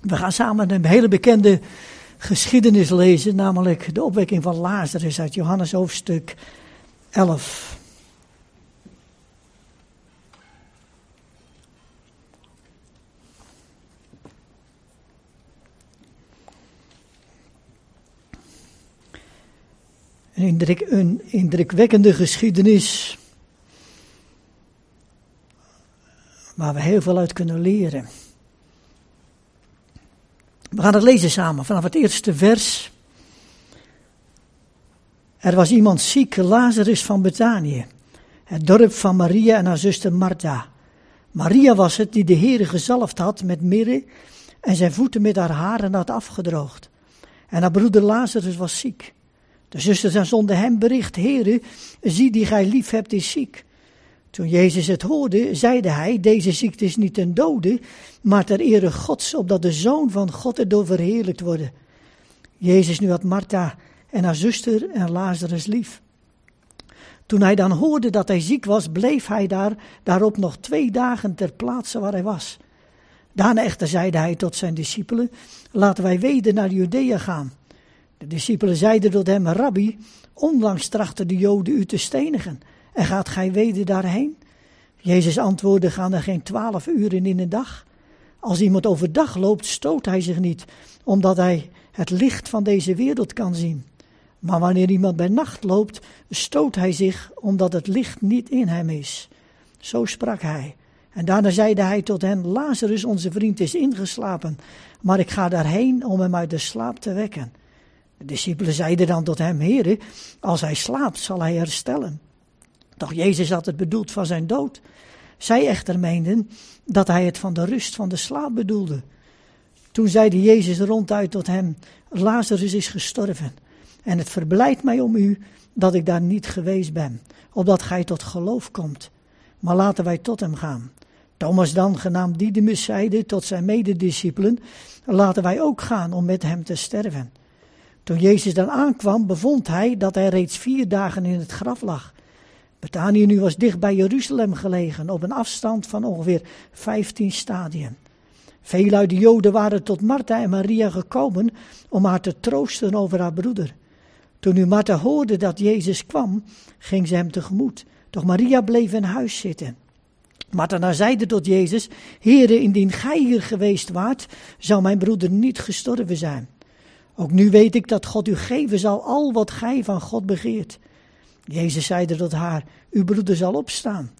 We gaan samen een hele bekende geschiedenis lezen, namelijk de opwekking van Lazarus uit Johannes hoofdstuk 11. Een, indruk, een indrukwekkende geschiedenis waar we heel veel uit kunnen leren. We gaan het lezen samen vanaf het eerste vers. Er was iemand ziek, Lazarus van Betanië, het dorp van Maria en haar zuster Martha. Maria was het die de Heere gezalfd had met mirre en zijn voeten met haar haren had afgedroogd. En haar broeder Lazarus was ziek. De zusters zonden hem bericht, Heere, zie die gij lief hebt is ziek. Toen Jezus het hoorde, zeide hij, deze ziekte is niet ten dode, maar ter ere Gods, opdat de Zoon van God erdoor verheerlijkt worden. Jezus nu had Martha en haar zuster en Lazarus lief. Toen hij dan hoorde dat hij ziek was, bleef hij daar daarop nog twee dagen ter plaatse waar hij was. Daarna echter zeide hij tot zijn discipelen, laten wij weder naar Judea gaan. De discipelen zeiden tot hem, Rabbi, onlangs trachten de Joden u te stenigen, en gaat gij weder daarheen? Jezus antwoordde, gaan er geen twaalf uren in een dag? Als iemand overdag loopt, stoot hij zich niet, omdat hij het licht van deze wereld kan zien. Maar wanneer iemand bij nacht loopt, stoot hij zich, omdat het licht niet in hem is. Zo sprak hij. En daarna zeide hij tot hen: Lazarus, onze vriend, is ingeslapen, maar ik ga daarheen om hem uit de slaap te wekken. De discipelen zeiden dan tot hem: Heere, als hij slaapt, zal hij herstellen. Doch Jezus had het bedoeld van zijn dood. Zij echter meenden dat hij het van de rust van de slaap bedoelde. Toen zeide Jezus ronduit tot hem: Lazarus is gestorven. En het verblijdt mij om u dat ik daar niet geweest ben, opdat gij tot geloof komt. Maar laten wij tot hem gaan. Thomas dan, genaamd Didymus, zeide tot zijn medediscipelen: Laten wij ook gaan om met hem te sterven. Toen Jezus dan aankwam, bevond hij dat hij reeds vier dagen in het graf lag. Betanië nu was dicht bij Jeruzalem gelegen, op een afstand van ongeveer 15 stadien. Veel uit de Joden waren tot Martha en Maria gekomen om haar te troosten over haar broeder. Toen nu Martha hoorde dat Jezus kwam, ging ze hem tegemoet. Doch Maria bleef in huis zitten. Martha zeide tot Jezus, Heere, indien gij hier geweest waart, zou mijn broeder niet gestorven zijn. Ook nu weet ik dat God u geven zal al wat gij van God begeert. Jezus zeide tot haar, uw broeder zal opstaan.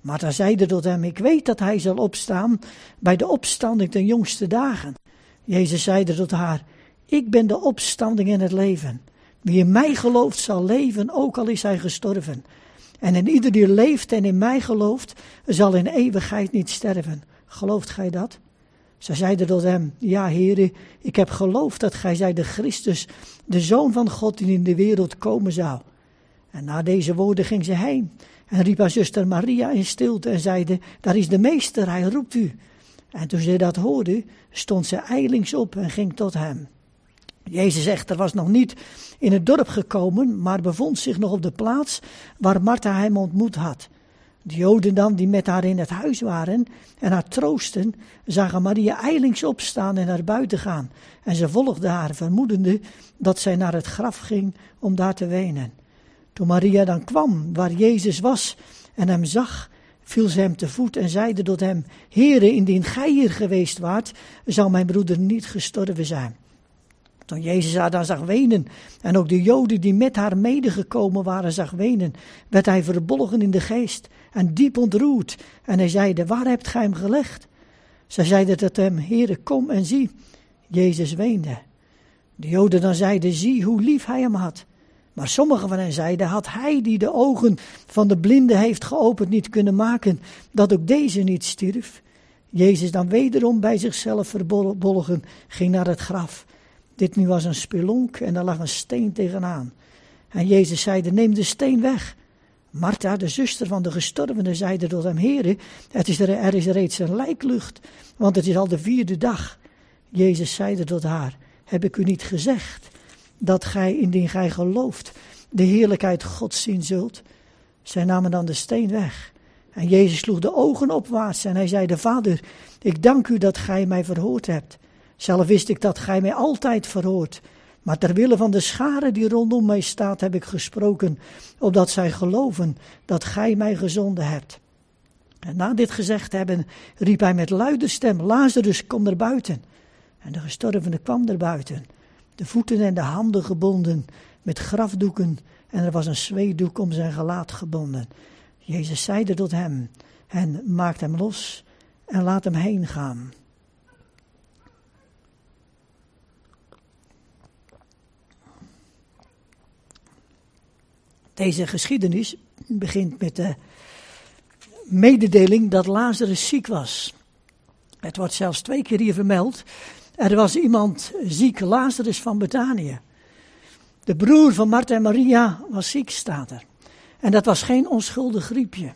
Martha zeide tot hem, ik weet dat hij zal opstaan bij de opstanding ten jongste dagen. Jezus zeide tot haar, ik ben de opstanding en het leven. Wie in mij gelooft zal leven, ook al is hij gestorven. En in ieder die leeft en in mij gelooft, zal in eeuwigheid niet sterven. Gelooft gij dat? Zij zeiden tot hem, ja heren, ik heb geloofd dat gij zij de Christus, de Zoon van God die in de wereld komen zou. En na deze woorden ging ze heen en riep haar zuster Maria in stilte en zeide, daar is de meester, hij roept u. En toen zij dat hoorde, stond ze eilings op en ging tot hem. Jezus echter was nog niet in het dorp gekomen, maar bevond zich nog op de plaats waar Martha hem ontmoet had. De Joden dan, die met haar in het huis waren en haar troosten, zagen Maria eilings opstaan en naar buiten gaan. En ze volgden haar, vermoedende dat zij naar het graf ging om daar te wenen. Toen Maria dan kwam waar Jezus was en hem zag, viel ze hem te voet en zeide tot hem, Heere, indien gij hier geweest waart, zou mijn broeder niet gestorven zijn. Toen Jezus haar dan zag wenen en ook de Joden die met haar medegekomen waren zag wenen, werd hij verbolgen in de geest en diep ontroerd. En hij zeide, waar hebt gij hem gelegd? Zij zeiden tot hem, Heere, kom en zie. Jezus weende. De Joden dan zeiden, zie hoe lief hij hem had. Maar sommigen van hen zeiden, had hij die de ogen van de blinde heeft geopend niet kunnen maken, dat ook deze niet stierf? Jezus dan wederom bij zichzelf verbolgen, ging naar het graf. Dit nu was een spelonk en er lag een steen tegenaan. En Jezus zeide, neem de steen weg. Martha, de zuster van de gestorvene, zeide tot hem, Heere, het is er, er is reeds een lijklucht, want het is al de vierde dag. Jezus zeide tot haar, heb ik u niet gezegd dat gij, indien gij gelooft, de heerlijkheid Gods zien zult? Zij namen dan de steen weg. En Jezus sloeg de ogen opwaarts en hij zeide, Vader, ik dank u dat gij mij verhoord hebt. Zelf wist ik dat gij mij altijd verhoort. Maar ter wille van de schare die rondom mij staat, heb ik gesproken, opdat zij geloven dat gij mij gezonden hebt. En na dit gezegd hebben, riep hij met luide stem: Lazarus, kom naar buiten. En de gestorvene kwam er buiten, de voeten en de handen gebonden met grafdoeken, en er was een zweedoek om zijn gelaat gebonden. Jezus zeide tot hem: En maakt hem los en laat hem heen gaan. Deze geschiedenis begint met de mededeling dat Lazarus ziek was. Het wordt zelfs twee keer hier vermeld. Er was iemand ziek, Lazarus van Betanië. De broer van Martha en Maria was ziek, staat er. En dat was geen onschuldig griepje.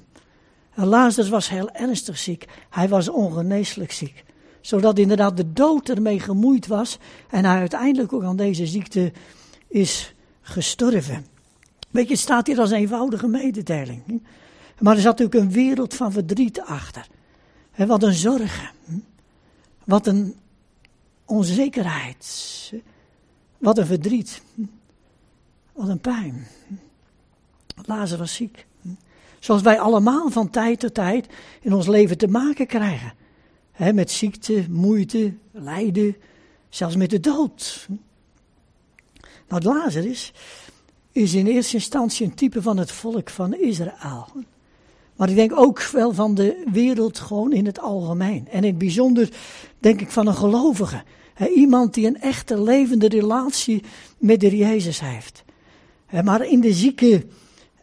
Lazarus was heel ernstig ziek. Hij was ongeneeslijk ziek. Zodat inderdaad de dood ermee gemoeid was. En hij uiteindelijk ook aan deze ziekte is gestorven. Weet je, het staat hier als een eenvoudige mededeling. Maar er zat natuurlijk een wereld van verdriet achter. wat een zorgen. Wat een onzekerheid. Wat een verdriet. Wat een pijn. Lazarus was ziek. Zoals wij allemaal van tijd tot tijd in ons leven te maken krijgen. met ziekte, moeite, lijden, zelfs met de dood. Nou, Lazarus is in eerste instantie een type van het volk van Israël. Maar ik denk ook wel van de wereld gewoon in het algemeen. En in het bijzonder denk ik van een gelovige. iemand die een echte levende relatie met de Jezus heeft. maar in de zieke,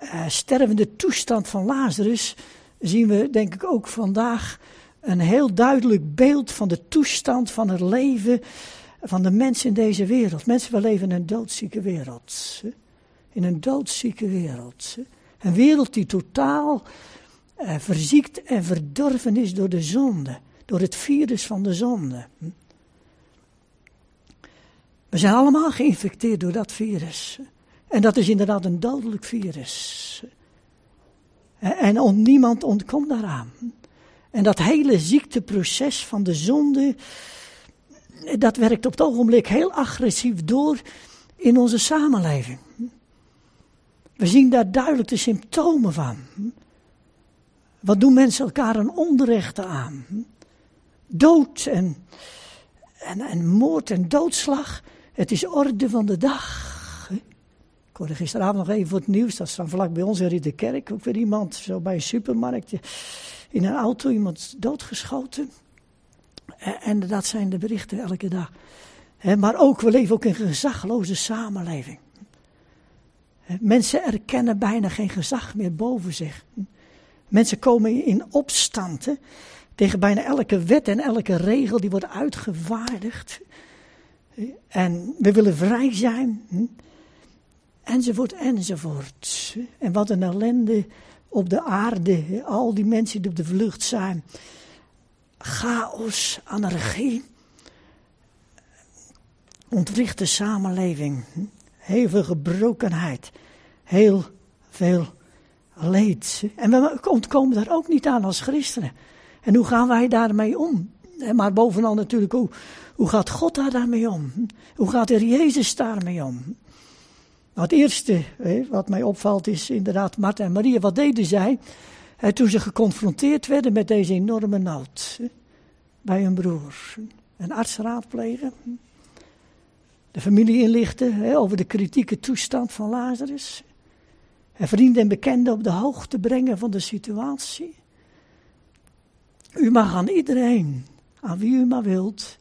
uh, stervende toestand van Lazarus zien we denk ik ook vandaag een heel duidelijk beeld van de toestand van het leven van de mensen in deze wereld. Mensen, we leven in een doodzieke wereld. In een doodzieke wereld. Een wereld die totaal uh, verziekt en verdorven is door de zonde. Door het virus van de zonde. We zijn allemaal geïnfecteerd door dat virus. En dat is inderdaad een dodelijk virus. En, en niemand ontkomt daaraan. En dat hele ziekteproces van de zonde, dat werkt op het ogenblik heel agressief door in onze samenleving. We zien daar duidelijk de symptomen van. Wat doen mensen elkaar een onrechte aan? Dood en, en, en moord en doodslag. Het is orde van de dag. Ik hoorde gisteravond nog even voor het nieuws, dat is dan vlak bij ons in de kerk, ook weer iemand zo bij een supermarkt in een auto, iemand doodgeschoten. En, dat zijn de berichten elke dag. Maar ook, we leven ook in een gezagloze samenleving. Mensen erkennen bijna geen gezag meer boven zich. Mensen komen in opstand tegen bijna elke wet en elke regel die wordt uitgevaardigd. En we willen vrij zijn. Enzovoort, enzovoort. En wat een ellende op de aarde. Al die mensen die op de vlucht zijn. Chaos, anarchie. Ontwrichte samenleving. Heel veel gebrokenheid. Heel veel leed. En we ontkomen daar ook niet aan als christenen. En hoe gaan wij daarmee om? Maar bovenal natuurlijk, hoe, hoe gaat God daar daarmee om? Hoe gaat er Jezus daarmee om? Nou, het eerste wat mij opvalt is inderdaad Martha en Maria. Wat deden zij toen ze geconfronteerd werden met deze enorme nood bij hun broer? Een arts raadplegen, de familie inlichten over de kritieke toestand van Lazarus. En vrienden en bekenden op de hoogte brengen van de situatie. U mag aan iedereen, aan wie u maar wilt,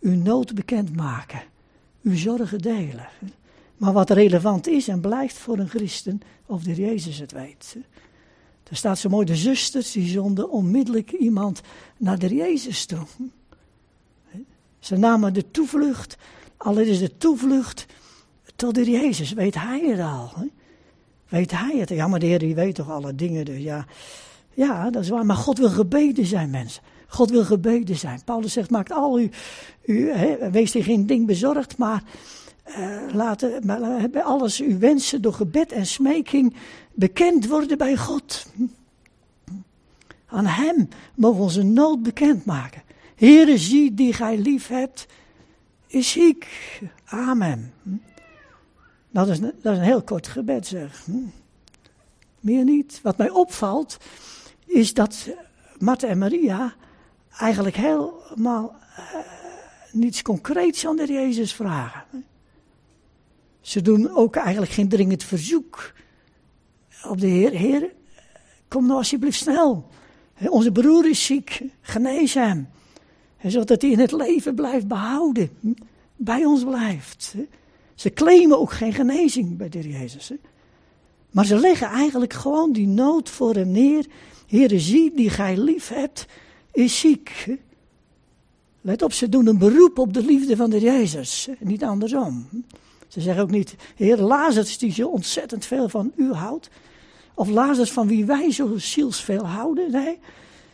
uw nood bekendmaken. Uw zorgen delen. Maar wat relevant is en blijft voor een christen, of de Jezus het weet. Er staat zo mooi, de zusters die zonden onmiddellijk iemand naar de Jezus toe. Ze namen de toevlucht, al is de toevlucht tot de Jezus, weet hij het al. Weet hij het? Ja, maar de Heer die weet toch alle dingen, dus ja. Ja, dat is waar, maar God wil gebeden zijn, mensen. God wil gebeden zijn. Paulus zegt, maakt al u, u he, wees er geen ding bezorgd, maar uh, laten maar, bij alles uw wensen door gebed en smeking bekend worden bij God. Aan hem mogen we onze nood bekendmaken. Heere, zie die gij lief hebt, is ziek. Amen. Dat is, dat is een heel kort gebed, zeg. Meer niet. Wat mij opvalt, is dat Martha en Maria eigenlijk helemaal uh, niets concreets aan de Jezus vragen. Ze doen ook eigenlijk geen dringend verzoek op de Heer. Heer, kom nou alsjeblieft snel. Onze broer is ziek, genees hem. Zodat hij in het leven blijft behouden, bij ons blijft. Ze claimen ook geen genezing bij de Jezus. Maar ze leggen eigenlijk gewoon die nood voor hem neer. Heere, zie die gij lief hebt, is ziek. Let op, ze doen een beroep op de liefde van de Jezus, niet andersom. Ze zeggen ook niet, Heer Lazarus die zo ontzettend veel van u houdt. Of Lazarus van wie wij zo zielsveel houden. Nee,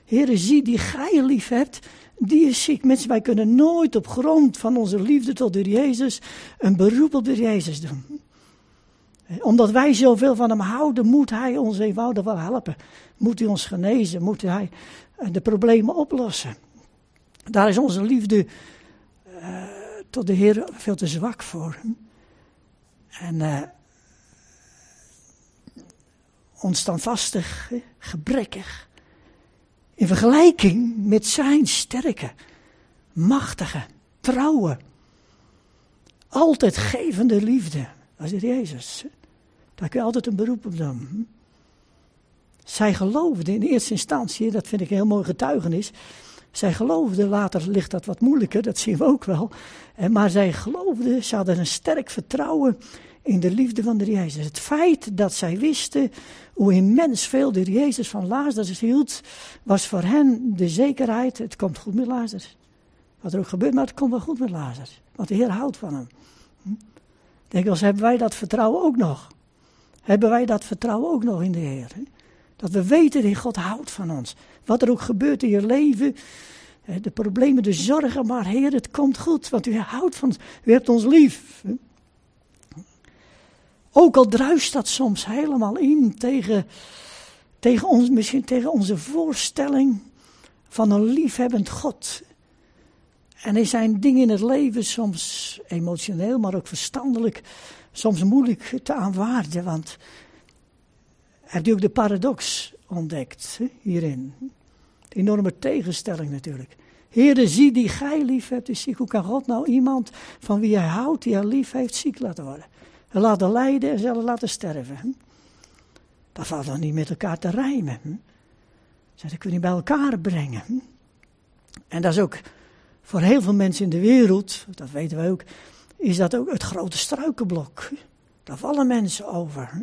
Heer, zie die gij lief hebt, die is ziek. Mensen, wij kunnen nooit op grond van onze liefde tot de Jezus een beroep op de Jezus doen. Omdat wij zoveel van hem houden, moet hij ons eenvoudig wel helpen. Moet hij ons genezen, moet hij de problemen oplossen. Daar is onze liefde uh, tot de Heer veel te zwak voor. En uh, onstandvastig, gebrekkig. In vergelijking met zijn sterke, machtige, trouwe, altijd gevende liefde. Dat is Jezus. Daar kun je altijd een beroep op doen. Zij geloofde in eerste instantie, dat vind ik een heel mooi getuigenis. Zij geloofde, later ligt dat wat moeilijker, dat zien we ook wel. Maar zij geloofde, ze hadden een sterk vertrouwen in de liefde van de Jezus. Het feit dat zij wisten hoe immens veel de Jezus van Lazarus hield, was voor hen de zekerheid, het komt goed met Lazarus. Wat er ook gebeurt, maar het komt wel goed met Lazarus. Want de Heer houdt van hem. Hm? Denk als hebben wij dat vertrouwen ook nog. Hebben wij dat vertrouwen ook nog in de Heer. Dat we weten dat God houdt van ons. Wat er ook gebeurt in je leven, de problemen, de zorgen, maar Heer, het komt goed, want u houdt van ons. U hebt ons lief. Ook al druist dat soms helemaal in tegen, tegen ons, misschien tegen onze voorstelling van een liefhebbend God. En er zijn dingen in het leven soms emotioneel, maar ook verstandelijk, soms moeilijk te aanvaarden. Want heb je ook de paradox ontdekt hierin. De enorme tegenstelling natuurlijk. Heere, zie die gij lief hebt, is ziek. Hoe kan God nou iemand van wie hij houdt, die hij lief heeft, ziek laten worden? En laten lijden en zelf laten sterven. Dat valt dan niet met elkaar te rijmen. Hm? Dat kun je bij elkaar brengen. En dat is ook voor heel veel mensen in de wereld, dat weten wij ook, is dat ook het grote struikenblok. Daar vallen mensen over.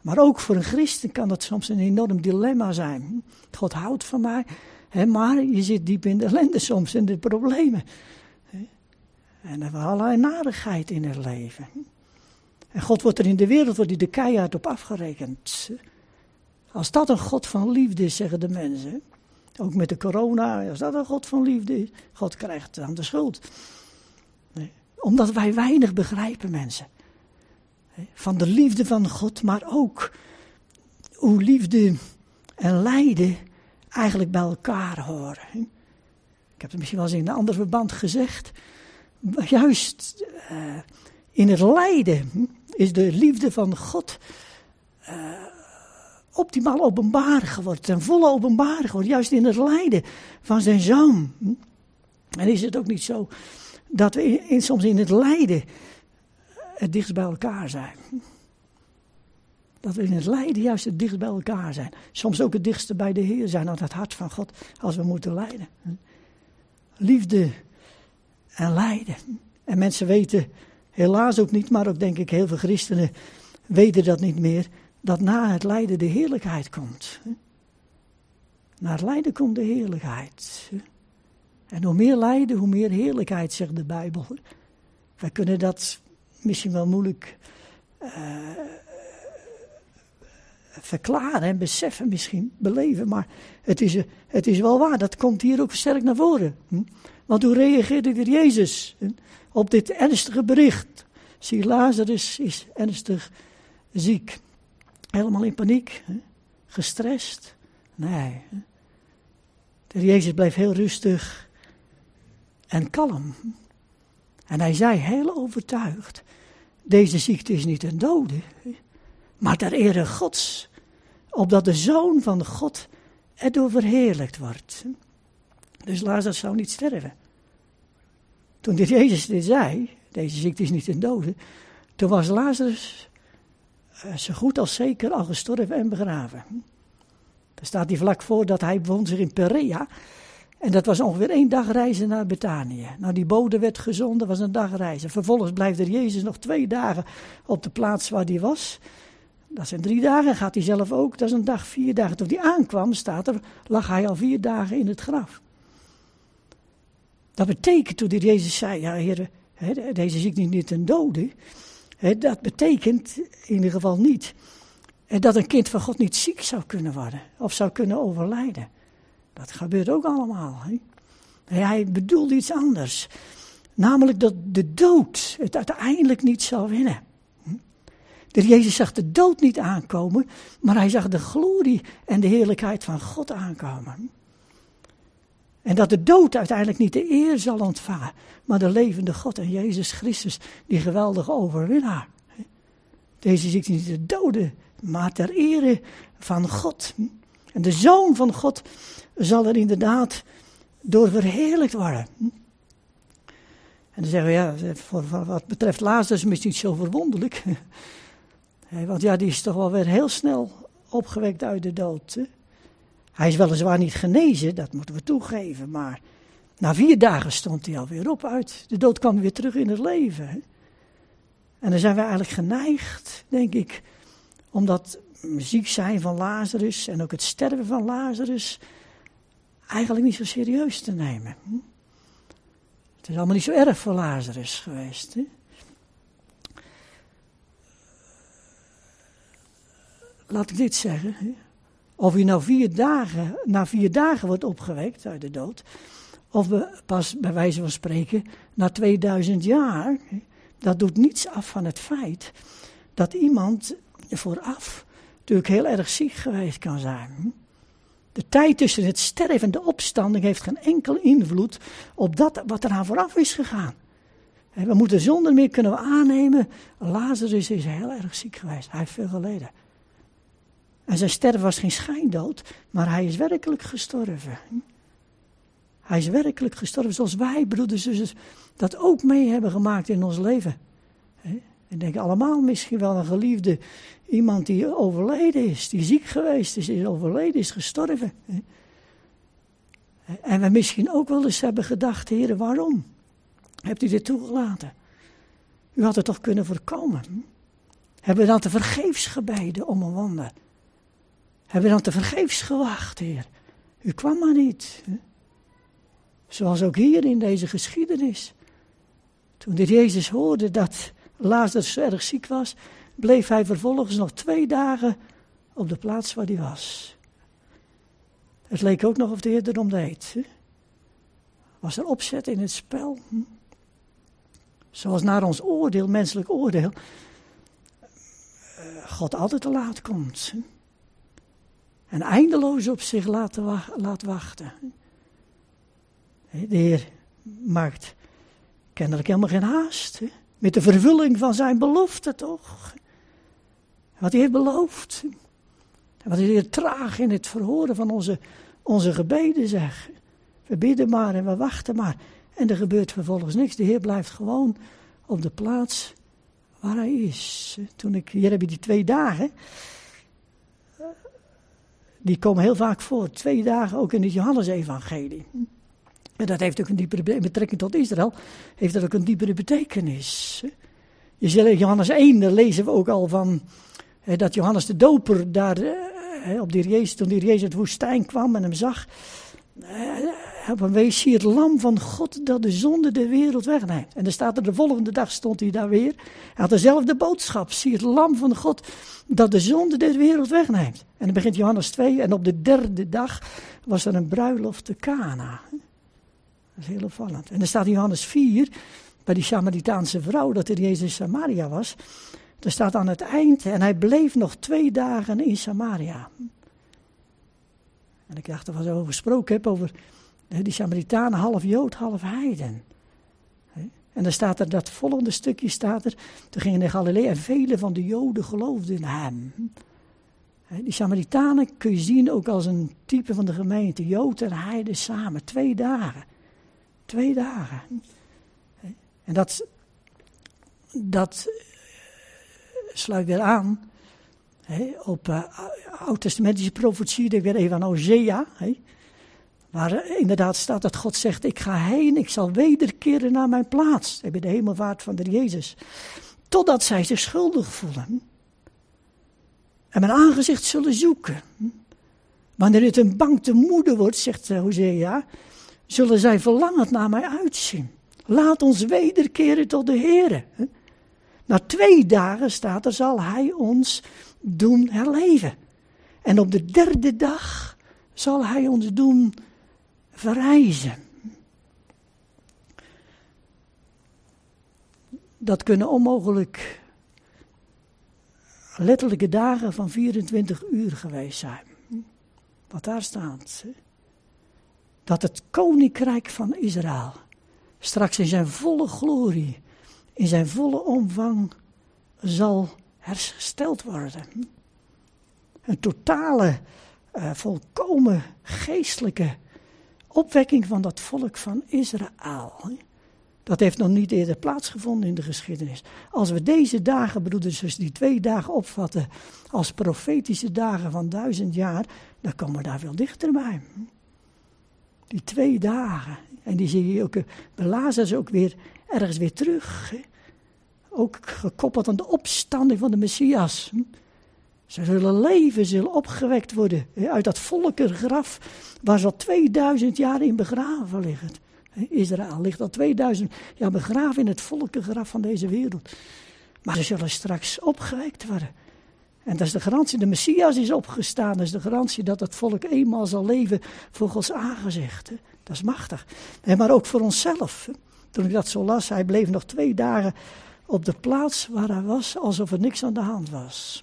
Maar ook voor een christen kan dat soms een enorm dilemma zijn. God houdt van mij, hè, maar je zit diep in de ellende soms, in de problemen. En er hebben we allerlei narigheid in het leven. En God wordt er in de wereld wordt hij de keihard op afgerekend. Als dat een God van liefde is, zeggen de mensen. Ook met de corona, als dat een God van liefde is, God krijgt dan de schuld. Nee. Omdat wij weinig begrijpen, mensen. Van de liefde van God, maar ook hoe liefde en lijden eigenlijk bij elkaar horen. Ik heb het misschien wel eens in een ander verband gezegd. Juist uh, in het lijden is de liefde van God uh, optimaal openbaar geworden, ten volle openbaar geworden, juist in het lijden van zijn zoon. En is het ook niet zo dat we soms in het lijden het dichtst bij elkaar zijn? Dat we in het lijden juist het dichtst bij elkaar zijn. Soms ook het dichtste bij de Heer zijn, aan het hart van God, als we moeten lijden. Liefde en lijden. En mensen weten helaas ook niet, maar ook denk ik heel veel christenen weten dat niet meer, dat na het lijden de heerlijkheid komt. Na het lijden komt de heerlijkheid. En hoe meer lijden, hoe meer heerlijkheid, zegt de Bijbel. Wij kunnen dat misschien wel moeilijk uh, verklaren en beseffen, misschien beleven, maar het is, het is wel waar. Dat komt hier ook sterk naar voren. Hm? Want hoe reageerde weer Jezus op dit ernstige bericht? Zie, Lazarus is ernstig ziek. Helemaal in paniek, gestrest. Nee. De Jezus bleef heel rustig en kalm. En hij zei heel overtuigd, deze ziekte is niet een dode, maar ter ere Gods, opdat de Zoon van God erdoor verheerlijkt wordt. Dus Lazarus zou niet sterven. Toen dit Jezus dit zei, deze ziekte is niet een dode, toen was Lazarus uh, zo goed als zeker al gestorven en begraven. Daar staat hij vlak voor dat hij woont zich in Perea. En dat was ongeveer één dag reizen naar Betanië. Nou, die bode werd gezonden, was een dag reizen. Vervolgens blijft er Jezus nog twee dagen op de plaats waar hij was. Dat zijn drie dagen, gaat hij zelf ook. Dat is een dag, vier dagen. Toen hij aankwam, staat er, lag hij al vier dagen in het graf. Dat betekent, toen Jezus zei, ja heer, deze ziekte is niet een dode. Dat betekent in ieder geval niet dat een kind van God niet ziek zou kunnen worden of zou kunnen overlijden. Dat gebeurt ook allemaal. Hij bedoelde iets anders. Namelijk dat de dood het uiteindelijk niet zal winnen. De Jezus zag de dood niet aankomen, maar hij zag de glorie en de heerlijkheid van God aankomen. En dat de dood uiteindelijk niet de eer zal ontvangen, maar de levende God en Jezus Christus, die geweldige overwinnaar. Deze ziekte niet de doden, maar ter ere van God. En de Zoon van God zal er inderdaad door verheerlijkt worden. En dan zeggen we, ja, voor, wat betreft Lazarus is niet zo verwonderlijk. Want ja, die is toch wel weer heel snel opgewekt uit de dood. Hij is weliswaar niet genezen, dat moeten we toegeven, maar na vier dagen stond hij alweer op uit. De dood kwam weer terug in het leven. En dan zijn we eigenlijk geneigd, denk ik, om dat ziek zijn van Lazarus en ook het sterven van Lazarus eigenlijk niet zo serieus te nemen. Het is allemaal niet zo erg voor Lazarus geweest. Hè? Laat ik dit zeggen. Of je nou vier dagen, na vier dagen wordt opgewekt uit de dood, of we pas bij wijze van spreken na 2000 jaar, dat doet niets af van het feit dat iemand vooraf natuurlijk heel erg ziek geweest kan zijn. De tijd tussen het sterven en de opstanding heeft geen enkel invloed op dat wat eraan vooraf is gegaan. We moeten zonder meer kunnen we aannemen, Lazarus is heel erg ziek geweest. Hij heeft veel geleden. En zijn sterven was geen schijndood, maar hij is werkelijk gestorven. Hij is werkelijk gestorven zoals wij, broeders en zussen, dat ook mee hebben gemaakt in ons leven. Ik denk allemaal misschien wel een geliefde, iemand die overleden is, die ziek geweest is, is overleden, is gestorven. En we misschien ook wel eens hebben gedacht, heren, waarom? Hebt u dit toegelaten? U had het toch kunnen voorkomen? Hebben we dan te vergeefs gebeden om een wonder? Hebben we dan te vergeefs gewacht, heer? U kwam maar niet. Zoals ook hier in deze geschiedenis. Toen de Jezus hoorde dat Lazarus erg ziek was, bleef hij vervolgens nog twee dagen op de plaats waar hij was. Het leek ook nog of de Heer erom deed. Was er opzet in het spel? Hm? Zoals naar ons oordeel, menselijk oordeel, eh, God altijd te laat komt. En eindeloos op zich laat, laat wachten. De Heer maakt kennelijk helemaal geen haast. Met de vervulling van zijn belofte toch? Wat hij heeft beloofd. Wat hij hier traag in het verhoren van onze, onze gebeden zegt. We bidden maar en we wachten maar. En er gebeurt vervolgens niks. De Heer blijft gewoon op de plaats waar hij is. Toen ik, hier heb je die twee dagen. Die komen heel vaak voor. Twee dagen ook in het Johannesevangelie. En dat heeft ook een diepere betrekking tot Israël, heeft dat ook een diepere betekenis. Je in Johannes 1, daar lezen we ook al van dat Johannes de Doper daar op die Jezus, toen die Jezus uit de woestijn kwam en hem zag, op een wees zie het lam van God dat de zonde de wereld wegneemt. En dan staat er de volgende dag stond hij daar weer. Hij had dezelfde boodschap. Zie het lam van God dat de zonde de wereld wegneemt. En dan begint Johannes 2 en op de derde dag was er een bruiloft te Cana. Dat is heel opvallend. En dan staat Johannes 4, bij die Samaritaanse vrouw, dat er Jezus Samaria was. Er staat aan het eind, en hij bleef nog twee dagen in Samaria. En ik dacht er was over gesproken heb, over die Samaritanen, half Jood, half Heiden. En dan staat er, dat volgende stukje staat er, toen gingen naar Galilea en vele van de Joden geloofden in hem. Die Samaritanen kun je zien ook als een type van de gemeente, Jood en Heide samen, twee dagen. Twee dagen. En dat, dat sluit weer aan op uh, oud-testamentische profetie, denk weer even aan Hosea. Waar inderdaad staat dat God zegt, ik ga heen, ik zal wederkeren naar mijn plaats. Bij de hemelvaart van de Jezus. Totdat zij zich schuldig voelen. En mijn aangezicht zullen zoeken. Wanneer het een bang te moede wordt, zegt eh, Hosea, zullen zij verlangend naar mij uitzien. Laat ons wederkeren tot de Heer. Na twee dagen staat er, zal hij ons doen herleven. En op de derde dag zal hij ons doen verrijzen. Dat kunnen onmogelijk letterlijke dagen van 24 uur geweest zijn. Wat daar staat. Dat het koninkrijk van Israël straks in zijn volle glorie, in zijn volle omvang zal hersteld worden. Een totale, uh, volkomen geestelijke opwekking van dat volk van Israël. Dat heeft nog niet eerder plaatsgevonden in de geschiedenis. Als we deze dagen, broeders, dus die twee dagen opvatten als profetische dagen van duizend jaar, dan komen we daar veel dichterbij. Die twee dagen. En die zie je ook, belazen ze ook weer ergens weer terug. Ook gekoppeld aan de opstanding van de Messias. Ze zullen leven, zullen opgewekt worden uit dat volkengraf waar ze al 2000 jaar in begraven liggen. Israël ligt al 2000 jaar begraven in het volkengraf van deze wereld. Maar ze zullen straks opgewekt worden. En dat is de garantie, de Messias is opgestaan. Dat is de garantie dat het volk eenmaal zal leven voor Gods aangezicht. Dat is machtig. maar ook voor onszelf. Toen ik dat zo las, hij bleef nog twee dagen op de plaats waar hij was, alsof er niks aan de hand was.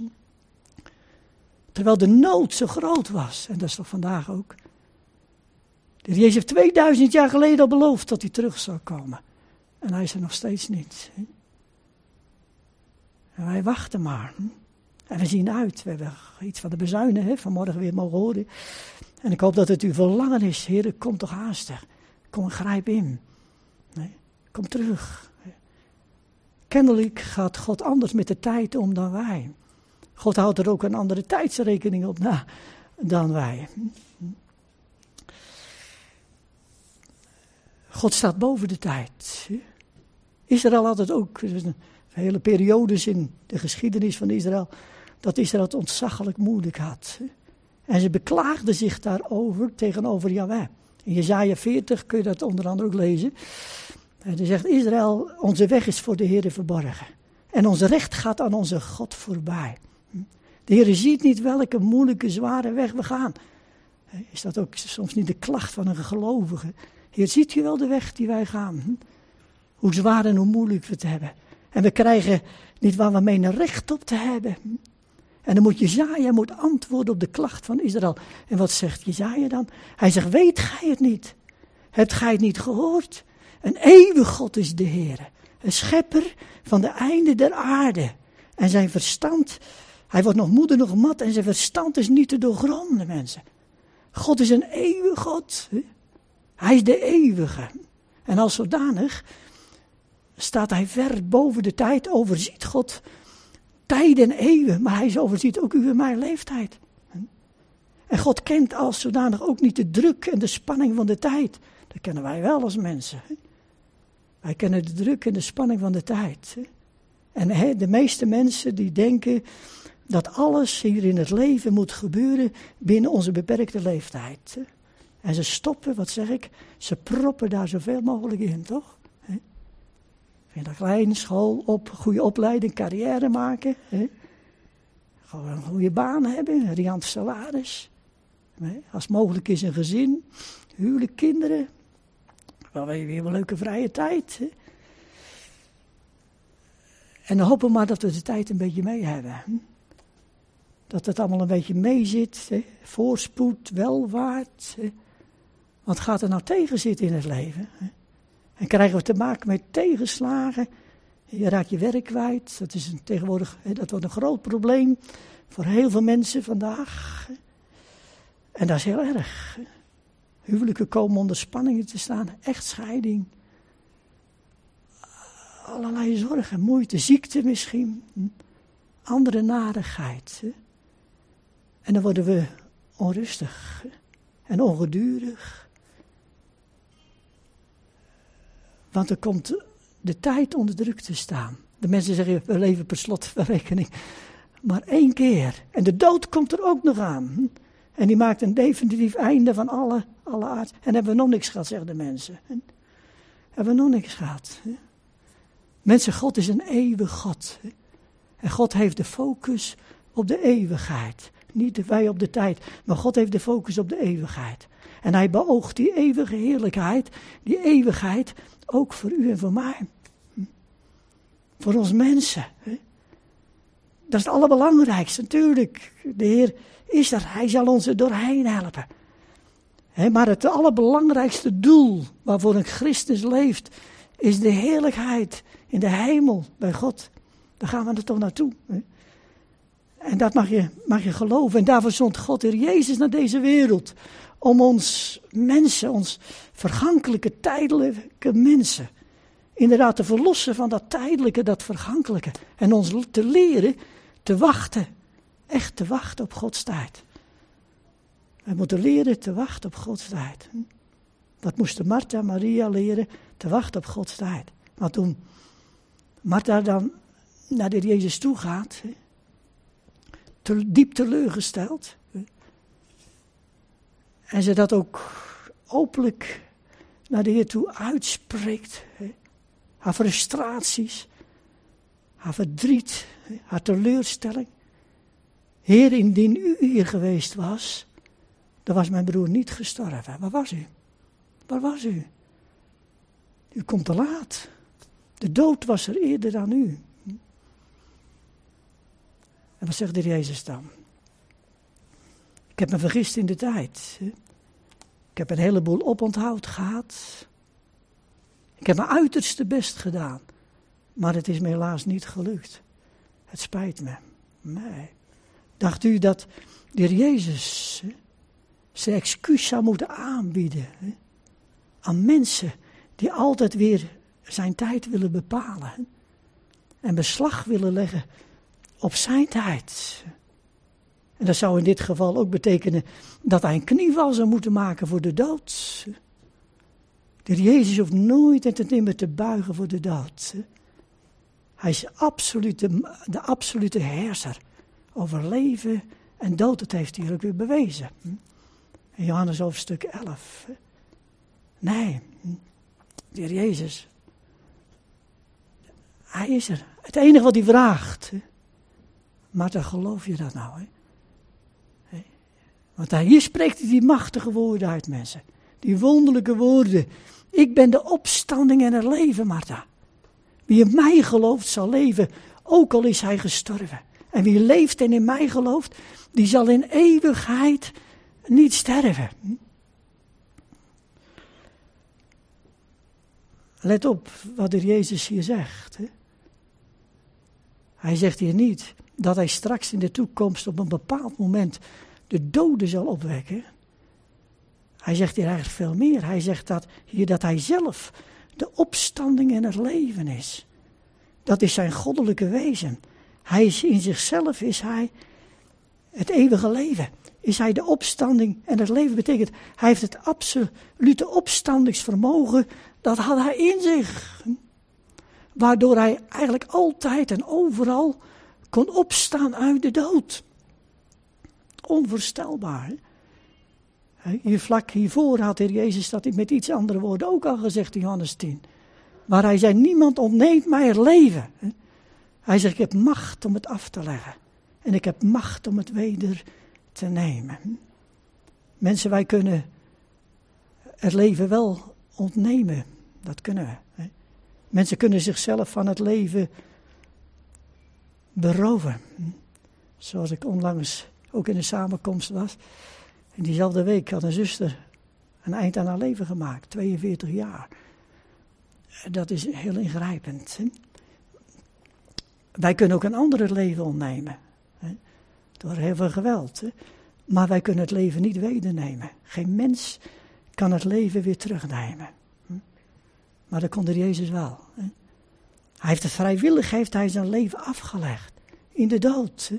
Terwijl de nood zo groot was. En dat is toch vandaag ook. De Jezus heeft 2000 jaar geleden al beloofd dat hij terug zou komen. En hij is er nog steeds niet. En wij wachten maar. En we zien uit. We hebben iets van de bezuinen hè, vanmorgen weer mogen horen. En ik hoop dat het u verlangen is. Heer, kom toch haastig. Kom, grijp in. Nee, kom terug. Kennelijk gaat God anders met de tijd om dan wij. God houdt er ook een andere tijdsrekening op na dan wij. God staat boven de tijd. Israël had het ook. Hele periodes in de geschiedenis van Israël. dat Israël het ontzaglijk moeilijk had. En ze beklaagden zich daarover tegenover Yahweh. In Jezaja 40 kun je dat onder andere ook lezen. En hij zegt: Israël, onze weg is voor de Heer verborgen. En ons recht gaat aan onze God voorbij. De Heer ziet niet welke moeilijke, zware weg we gaan. Is dat ook soms niet de klacht van een gelovige? Heer, ziet u wel de weg die wij gaan? Hm? Hoe zwaar en hoe moeilijk we het hebben. En we krijgen niet waar we menen recht op te hebben. Hm? En dan moet Jezaja moet antwoorden op de klacht van Israël. En wat zegt Jezaja dan? Hij zegt, weet gij het niet? Hebt gij het niet gehoord? Een eeuwig God is de Heer. Een schepper van de einde der aarde. En zijn verstand hij wordt nog moeder, nog mat en zijn verstand is niet te doorgronden, mensen. God is een eeuwige God. Hij is de eeuwige. En als zodanig staat hij ver boven de tijd, overziet God tijden en eeuwen, maar hij overziet ook u en mijn leeftijd. En God kent als zodanig ook niet de druk en de spanning van de tijd. Dat kennen wij wel als mensen. Wij kennen de druk en de spanning van de tijd. En de meeste mensen die denken dat alles hier in het leven moet gebeuren binnen onze beperkte leeftijd. En ze stoppen, wat zeg ik, ze proppen daar zoveel mogelijk in, toch? Vind dat klein, school, op, goede opleiding, carrière maken. Gewoon een goede baan hebben, een riant salaris. Als mogelijk is een gezin, huwelijk, kinderen. Wel weer een leuke vrije tijd. En dan hopen we maar dat we de tijd een beetje mee hebben dat het allemaal een beetje meezit. Hè? Voorspoed, welwaart. Hè? Wat gaat er nou tegen zitten in het leven? Hè? En krijgen we te maken met tegenslagen. Je raakt je werk kwijt. Dat is een, tegenwoordig dat wordt een groot probleem voor heel veel mensen vandaag. En dat is heel erg. Huwelijken komen onder spanningen te staan, echtscheiding. Allerlei zorgen, moeite, ziekte misschien, andere narigheid. En dan worden we onrustig en ongedurig. Want er komt de tijd onder druk te staan. De mensen zeggen, we leven per slotverrekening maar één keer. En de dood komt er ook nog aan. En die maakt een definitief einde van alle, alle aard. En hebben we nog niks gehad, zeggen de mensen. En hebben we nog niks gehad. Mensen, God is een eeuwig God. En God heeft de focus op de eeuwigheid. Niet wij op de tijd, maar God heeft de focus op de eeuwigheid. En hij beoogt die eeuwige heerlijkheid, die eeuwigheid, ook voor u en voor mij. Voor ons mensen. Dat is het allerbelangrijkste, natuurlijk. De Heer is er, Hij zal ons er doorheen helpen. maar het allerbelangrijkste doel waarvoor een Christus leeft, is de heerlijkheid in de hemel bij God. Daar gaan we er toch naartoe. En dat mag je, mag je geloven. En daarvoor zond God Heer Jezus naar deze wereld. Om ons mensen, ons vergankelijke, tijdelijke mensen, inderdaad te verlossen van dat tijdelijke, dat vergankelijke. En ons te leren te wachten. Echt te wachten op Gods tijd. We moeten leren te wachten op Gods tijd. Dat moesten Martha en Maria leren, te wachten op Gods tijd. Maar toen Martha dan naar de Jezus toe gaat, diep teleurgesteld, en ze dat ook openlijk naar de Heer toe uitspreekt, haar frustraties, haar verdriet, haar teleurstelling. Heer, indien u hier geweest was, dan was mijn broer niet gestorven. Waar was u? Waar was u? U komt te laat. De dood was er eerder dan u. En wat zegt de Jezus dan? Ik heb me vergist in de tijd. Ik heb een heleboel oponthoud gehad. Ik heb mijn uiterste best gedaan. Maar het is me helaas niet gelukt. Het spijt me. Nee. Dacht u dat de Jezus zijn excuus zou moeten aanbieden aan mensen die altijd weer zijn tijd willen bepalen en beslag willen leggen op zijn tijd? En dat zou in dit geval ook betekenen dat hij een knieval zou moeten maken voor de dood. De Jezus hoeft nooit en ten nimmer te buigen voor de dood. Hij is absolute, de absolute heerser over leven en dood. Dat heeft hij ook weer bewezen. In Johannes hoofdstuk 11. Nee, de Heer Jezus. Hij is er. Het enige wat hij vraagt. Maar dan geloof je dat nou? Hè? Want hier spreekt hij die machtige woorden uit, mensen. Die wonderlijke woorden. Ik ben de opstanding en het leven, Martha. Wie in mij gelooft zal leven, ook al is hij gestorven. En wie leeft en in mij gelooft, die zal in eeuwigheid niet sterven. Let op wat er Jezus hier zegt. Hè? Hij zegt hier niet dat hij straks in de toekomst op een bepaald moment de doden zal opwekken. Hij zegt hier eigenlijk veel meer. Hij zegt dat hier dat hij zelf de opstanding en het leven is. Dat is zijn goddelijke wezen. Hij is in zichzelf is hij het eeuwige leven. Is hij de opstanding en het leven betekent, hij heeft het absolute opstandingsvermogen, dat had hij in zich. Waardoor hij eigenlijk altijd en overal kon opstaan uit de dood. Onvoorstelbaar. Hier vlak hiervoor had de Heer Jezus dat met iets andere woorden ook al gezegd in Johannes 10. Maar hij zei, niemand ontneemt mij het leven. Hij zegt, ik heb macht om het af te leggen. En ik heb macht om het weder te nemen. Mensen, wij kunnen het leven wel ontnemen. Dat kunnen we. Mensen kunnen zichzelf van het leven beroven. Zoals ik onlangs ook in een samenkomst was. In diezelfde week had een zuster een eind aan haar leven gemaakt, 42 jaar. dat is heel ingrijpend. Wij kunnen ook een ander leven ontnemen. Hè? Door heel veel geweld. Hè? Maar wij kunnen het leven niet wedernemen. Geen mens kan het leven weer terugnemen. Maar dat kon de Jezus wel. Hè? Hij heeft het vrijwillig, heeft hij zijn leven afgelegd. In de dood.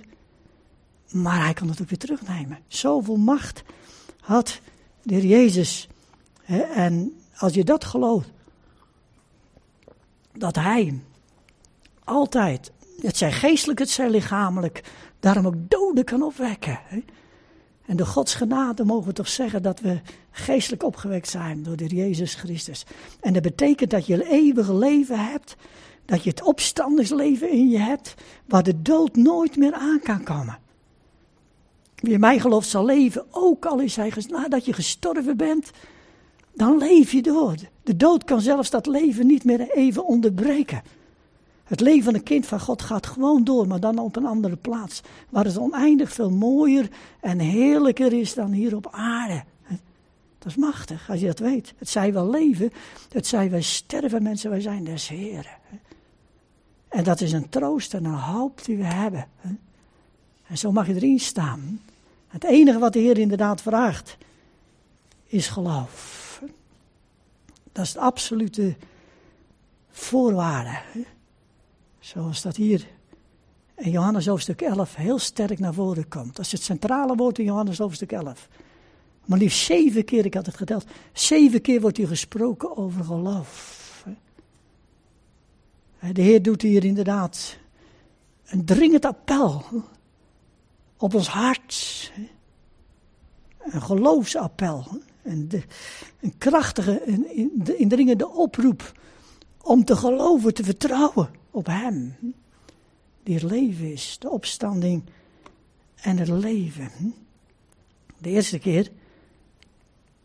Maar hij kon het ook weer terugnemen. Zoveel macht had de Jezus. En als je dat gelooft, dat hij altijd, het zij geestelijk, het zij lichamelijk, daarom ook doden kan opwekken. En door Gods genade mogen we toch zeggen dat we geestelijk opgewekt zijn door de Jezus Christus. En dat betekent dat je een eeuwige leven hebt, dat je het opstandingsleven in je hebt, waar de dood nooit meer aan kan komen. Wie in mij gelooft zal leven, ook al is hij nadat je gestorven bent, dan leef je door. De dood kan zelfs dat leven niet meer even onderbreken. Het leven van een kind van God gaat gewoon door, maar dan op een andere plaats. Waar het oneindig veel mooier en heerlijker is dan hier op aarde. Dat is machtig, als je dat weet. Het zij wel leven, het zij wij sterven, mensen, wij zijn des Heren. En dat is een troost en een hoop die we hebben. En zo mag je erin staan. Het enige wat de Heer inderdaad vraagt, is geloof. Dat is de absolute voorwaarde. Zoals dat hier in Johannes hoofdstuk 11 heel sterk naar voren komt. Dat is het centrale woord in Johannes hoofdstuk 11. Maar liefst zeven keer, ik had het geteld, zeven keer wordt hier gesproken over geloof. De Heer doet hier inderdaad een dringend appel op ons hart. Een geloofsappel. Een, een krachtige, een indringende oproep om te geloven, te vertrouwen op Hem. Die het leven is, de opstanding en het leven. De eerste keer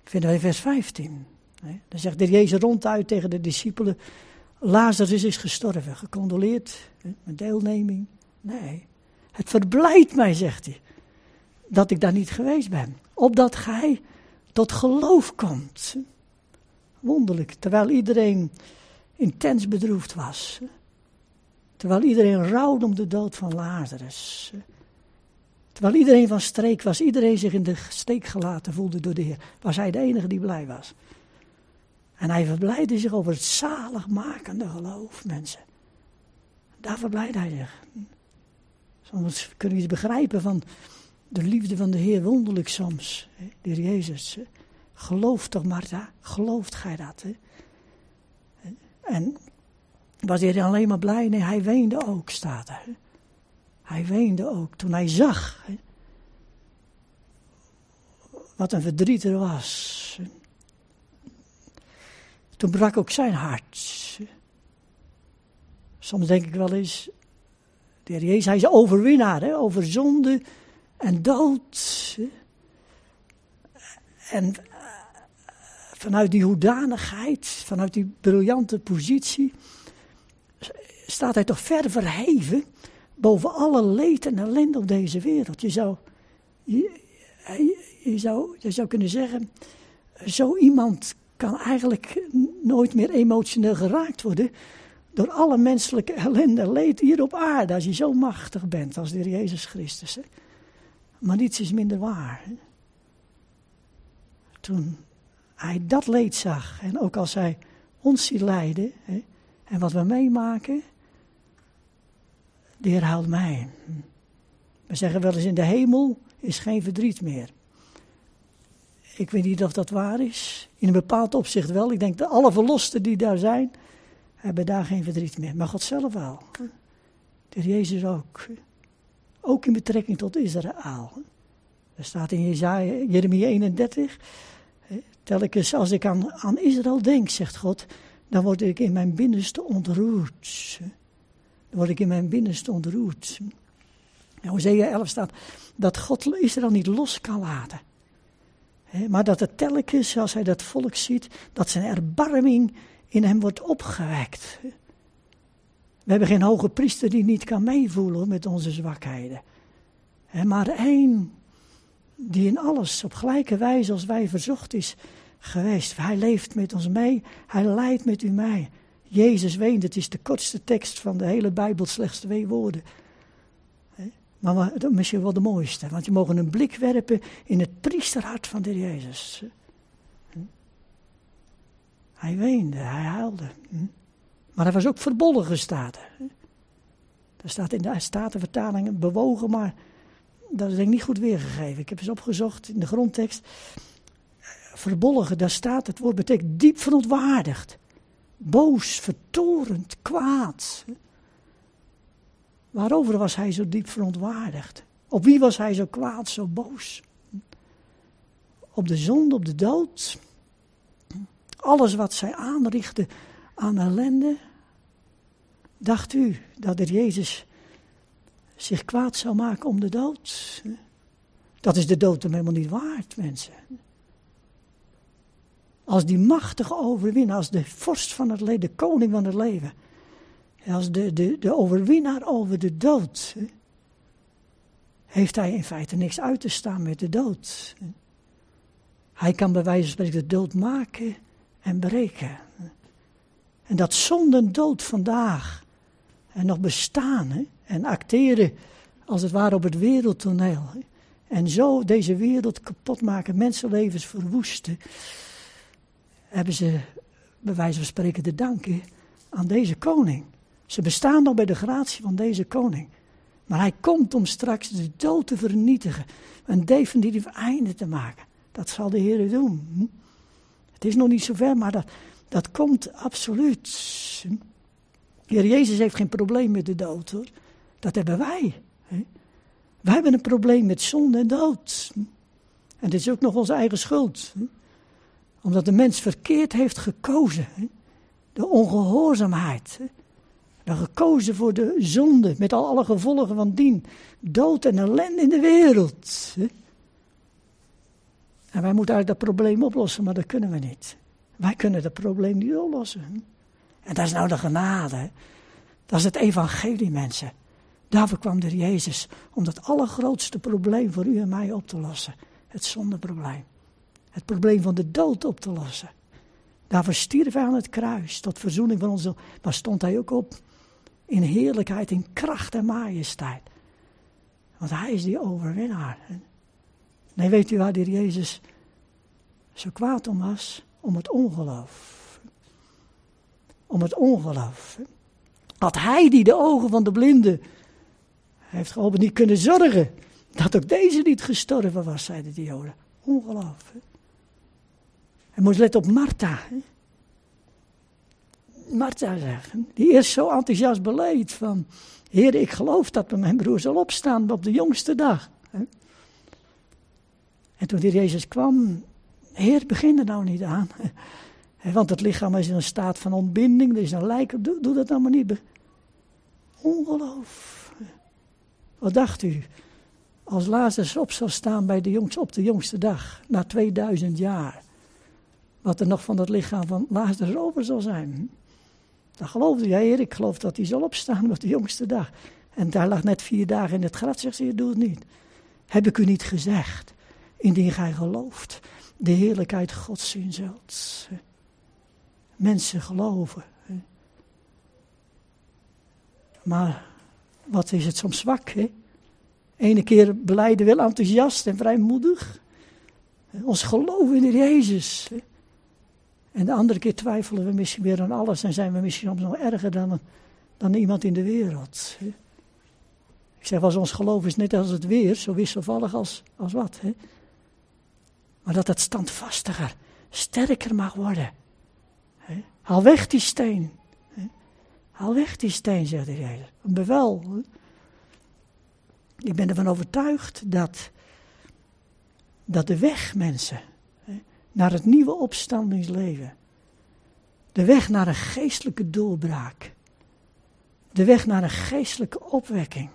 vinden wij vers 15. Dan zegt de Jezus ronduit tegen de discipelen: Lazarus is gestorven, gecondoleerd, met deelneming. Nee, het verblijdt mij, zegt hij, dat ik daar niet geweest ben. Opdat gij tot geloof komt. Wonderlijk, terwijl iedereen intens bedroefd was. Terwijl iedereen rouwde om de dood van Lazarus. Terwijl iedereen van streek was, iedereen zich in de steek gelaten voelde door de Heer, was hij de enige die blij was. En hij verblijde zich over het zaligmakende geloof, mensen. Daar verblijde hij zich. Soms kunnen we iets begrijpen van de liefde van de Heer, wonderlijk soms. De Heer Jezus. Geloof toch, Martha, gelooft gij dat? Hè? En was hij alleen maar blij? Nee, hij weende ook, staat er. Hij weende ook toen hij zag hè, wat een verdriet er was. Toen brak ook zijn hart. Soms denk ik wel eens, de heer Jezus, hij is overwinnaar hè, over zonde en dood. En vanuit die hoedanigheid, vanuit die briljante positie, staat hij toch ver verheven boven alle leed en ellende op deze wereld. Je zou, je, zou, je zou kunnen zeggen, zo iemand kan eigenlijk nooit meer emotioneel geraakt worden door alle menselijke ellende en leed hier op aarde, als je zo machtig bent als de Heer Jezus Christus. Hè. Maar niets is minder waar. Hè. Toen hij dat leed zag. En ook als hij ons ziet lijden. Hè, en wat we meemaken. De Heer mij. We zeggen wel eens in de hemel is geen verdriet meer. Ik weet niet of dat waar is. In een bepaald opzicht wel. Ik denk dat alle verlosten die daar zijn, hebben daar geen verdriet meer. Maar God zelf wel. De Jezus ook. Ook in betrekking tot Israël. Er staat in Jezaja, Jeremia 31. Telkens als ik aan, aan Israël denk, zegt God, dan word ik in mijn binnenste ontroerd. Dan word ik in mijn binnenste ontroerd. In Hosea 11 staat dat God Israël niet los kan laten. Maar dat het telkens, als hij dat volk ziet, dat zijn erbarming in hem wordt opgewekt. We hebben geen hoge priester die niet kan meevoelen met onze zwakheden. maar één die in alles op gelijke wijze als wij verzocht is geweest. Hij leeft met ons mee, hij leidt met u mee. Jezus weende. Het is de kortste tekst van de hele Bijbel, slechts twee woorden. Maar misschien wel de mooiste, want je mogen een blik werpen in het priesterhart van de Jezus. Hij weende, hij huilde. Maar hij was ook verbolgen, staat er. staat in de Statenvertalingen bewogen, maar dat is denk ik niet goed weergegeven. Ik heb eens opgezocht in de grondtekst. Verbolgen, daar staat het woord betekent diep verontwaardigd. Boos, vertorend, kwaad. Waarover was hij zo diep verontwaardigd? Op wie was hij zo kwaad, zo boos? Op de zonde, op de dood? Alles wat zij aanrichtte aan ellende? Dacht u dat er Jezus zich kwaad zou maken om de dood? Dat is de dood hem helemaal niet waard, mensen. Als die machtige overwinnaar, als de vorst van het leven, de koning van het leven als de, de, de overwinnaar over de dood, heeft hij in feite niks uit te staan met de dood. Hij kan bij wijze van spreken de dood maken en breken. En dat zonder dood vandaag en nog bestaan en acteren als het ware op het wereldtoneel. En zo deze wereld kapot maken, mensenlevens verwoesten, hebben ze bij wijze van spreken te danken aan deze koning. Ze bestaan nog bij de gratie van deze koning. Maar hij komt om straks de dood te vernietigen. Een definitief einde te maken. Dat zal de Heer doen. Hm? Het is nog niet zover, maar dat, dat komt absoluut. De Heer Jezus heeft geen probleem met de dood hoor. Dat hebben wij. Wij hebben een probleem met zonde en dood. En dit is ook nog onze eigen schuld. Omdat de mens verkeerd heeft gekozen. De ongehoorzaamheid. Dan gekozen voor de zonde, met al alle gevolgen van dien. Dood en ellende in de wereld. En wij moeten eigenlijk dat probleem oplossen, maar dat kunnen we niet. Wij kunnen dat probleem niet oplossen. En dat is nou de genade. Dat is het evangelie, mensen. Daarvoor kwam er Jezus, om dat allergrootste probleem voor u en mij op te lossen. Het zondeprobleem. Het probleem van de dood op te lossen. Daarvoor stierf hij aan het kruis, tot verzoening van onze... Maar stond hij ook op in heerlijkheid, in kracht en majesteit. Want hij is die overwinnaar. Nee, weet u waar die Jezus zo kwaad om was? Om het ongeloof. Om het ongeloof. Had hij die de ogen van de blinden heeft geholpen, niet kunnen zorgen dat ook deze niet gestorven was, zeiden de Joden. Ongeloof. Hij moest letten op Martha. Martha zeggen, die eerst zo enthousiast beleed van, Heer, ik geloof dat mijn broer zal opstaan op de jongste dag. En toen die Jezus kwam, Heer, begin er nou niet aan. Want het lichaam is in een staat van ontbinding, er is een lijk, doe, dat nou maar niet. Ongeloof. Wat dacht u? Als Lazarus op zal staan bij de jongste, op de jongste dag, na 2000 jaar. Wat er nog van het lichaam van Lazarus over zal zijn. Dan geloofde jij, Heer, ik geloof dat hij zal opstaan op de jongste dag. En daar lag net vier dagen in het graf, zegt ze, doe het niet. Heb ik u niet gezegd, indien gij gelooft, de heerlijkheid Gods zien. Mensen geloven. Maar wat is het soms zwak, hè? Ene keer beleiden wel enthousiast en vrijmoedig. Ons geloof in Jezus. En de andere keer twijfelen we misschien weer aan alles en zijn we misschien soms nog erger dan, dan iemand in de wereld. Ik zeg wel, ons geloof is net als het weer, zo wisselvallig als, als wat. Hè? Maar dat het standvastiger, sterker mag worden. Hè? Haal weg die steen. Hè? Haal weg die steen, zegt de Heer. Een? Ik ben ervan overtuigd dat, dat de weg, mensen, naar het nieuwe opstandingsleven. De weg naar een geestelijke doorbraak. De weg naar een geestelijke opwekking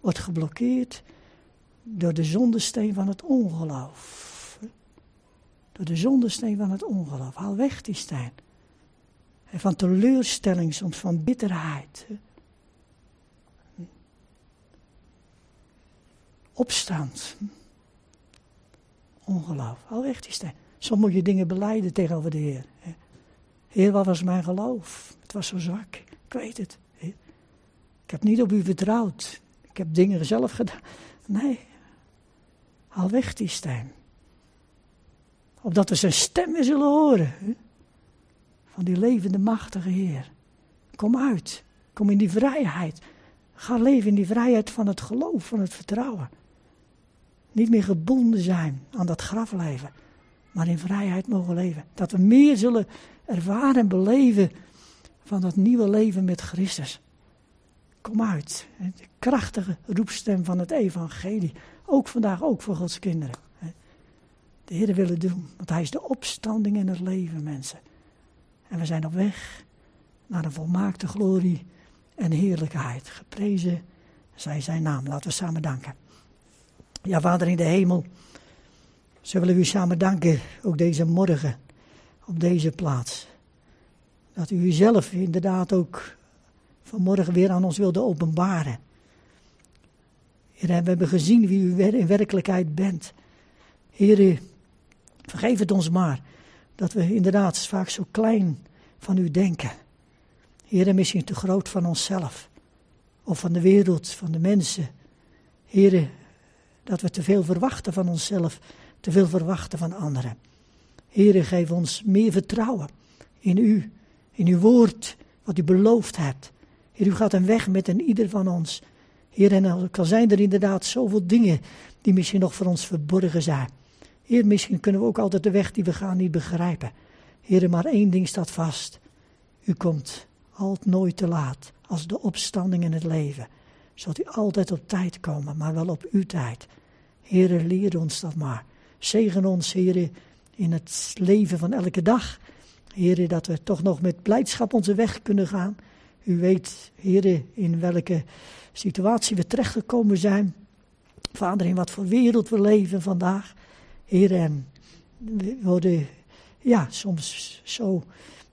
wordt geblokkeerd door de zondesteen van het ongeloof. Door de zondesteen van het ongeloof. Haal weg die steen. En van teleurstelling, soms van bitterheid. Opstand. Ongeloof. Haal weg die steen. Soms moet je dingen beleiden tegenover de Heer. Heer, wat was mijn geloof? Het was zo zwak. Ik weet het. Ik heb niet op u vertrouwd. Ik heb dingen zelf gedaan. Nee. Haal weg die stem. Opdat we zijn stem zullen horen. Van die levende, machtige Heer. Kom uit. Kom in die vrijheid. Ga leven in die vrijheid van het geloof, van het vertrouwen. Niet meer gebonden zijn aan dat grafleven, maar in vrijheid mogen leven. Dat we meer zullen ervaren en beleven van dat nieuwe leven met Christus. Kom uit, de krachtige roepstem van het evangelie. Ook vandaag, ook voor Gods kinderen. De Heer willen doen, want Hij is de opstanding in het leven, mensen. En we zijn op weg naar een volmaakte glorie en heerlijkheid. Geprezen zij zijn naam. Laten we samen danken. Ja, Vader in de hemel, zo willen we u samen danken, ook deze morgen, op deze plaats. Dat u uzelf inderdaad ook vanmorgen weer aan ons wilde openbaren. Heer, we hebben gezien wie u in werkelijkheid bent. Heer, vergeef het ons maar dat we inderdaad vaak zo klein van u denken. Heer, misschien te groot van onszelf. Of van de wereld, van de mensen. Heer, dat we te veel verwachten van onszelf, te veel verwachten van anderen. Heer, geef ons meer vertrouwen in u, in uw woord, wat u beloofd hebt. Heer, u gaat een weg met een ieder van ons. Heer, en kan zijn er inderdaad zoveel dingen die misschien nog voor ons verborgen zijn. Heer, misschien kunnen we ook altijd de weg die we gaan niet begrijpen. Heer, maar één ding staat vast. U komt altijd nooit te laat als de opstanding in het leven. Zult u altijd op tijd komen, maar wel op uw tijd. Heere, leer ons dat maar. Zegen ons, Heere, in het leven van elke dag. Heere, dat we toch nog met blijdschap onze weg kunnen gaan. U weet, Heere, in welke situatie we terechtgekomen zijn. Vader, in wat voor wereld we leven vandaag. Heere, en we worden ja, soms zo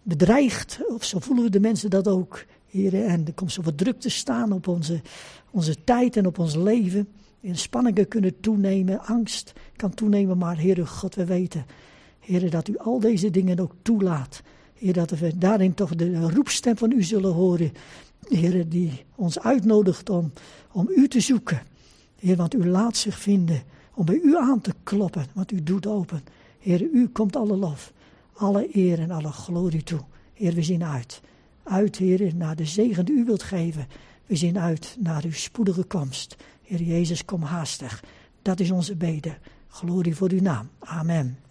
bedreigd, of zo voelen we de mensen dat ook. Heere, en er komt zoveel druk te staan op onze, onze tijd en op ons leven. En spanningen kunnen toenemen, angst kan toenemen, maar Heere God, we weten, Heere, dat u al deze dingen ook toelaat. Heer, dat we daarin toch de roepstem van u zullen horen. Heer, die ons uitnodigt om, om u te zoeken. Heer, want u laat zich vinden om bij u aan te kloppen, want u doet open. Heer, u komt alle lof, alle eer en alle glorie toe. Heer, we zien uit. Uit, Heer, naar de zegen die u wilt geven. We zien uit naar uw spoedige komst. Heer Jezus, kom haastig. Dat is onze bede. Glorie voor uw naam. Amen.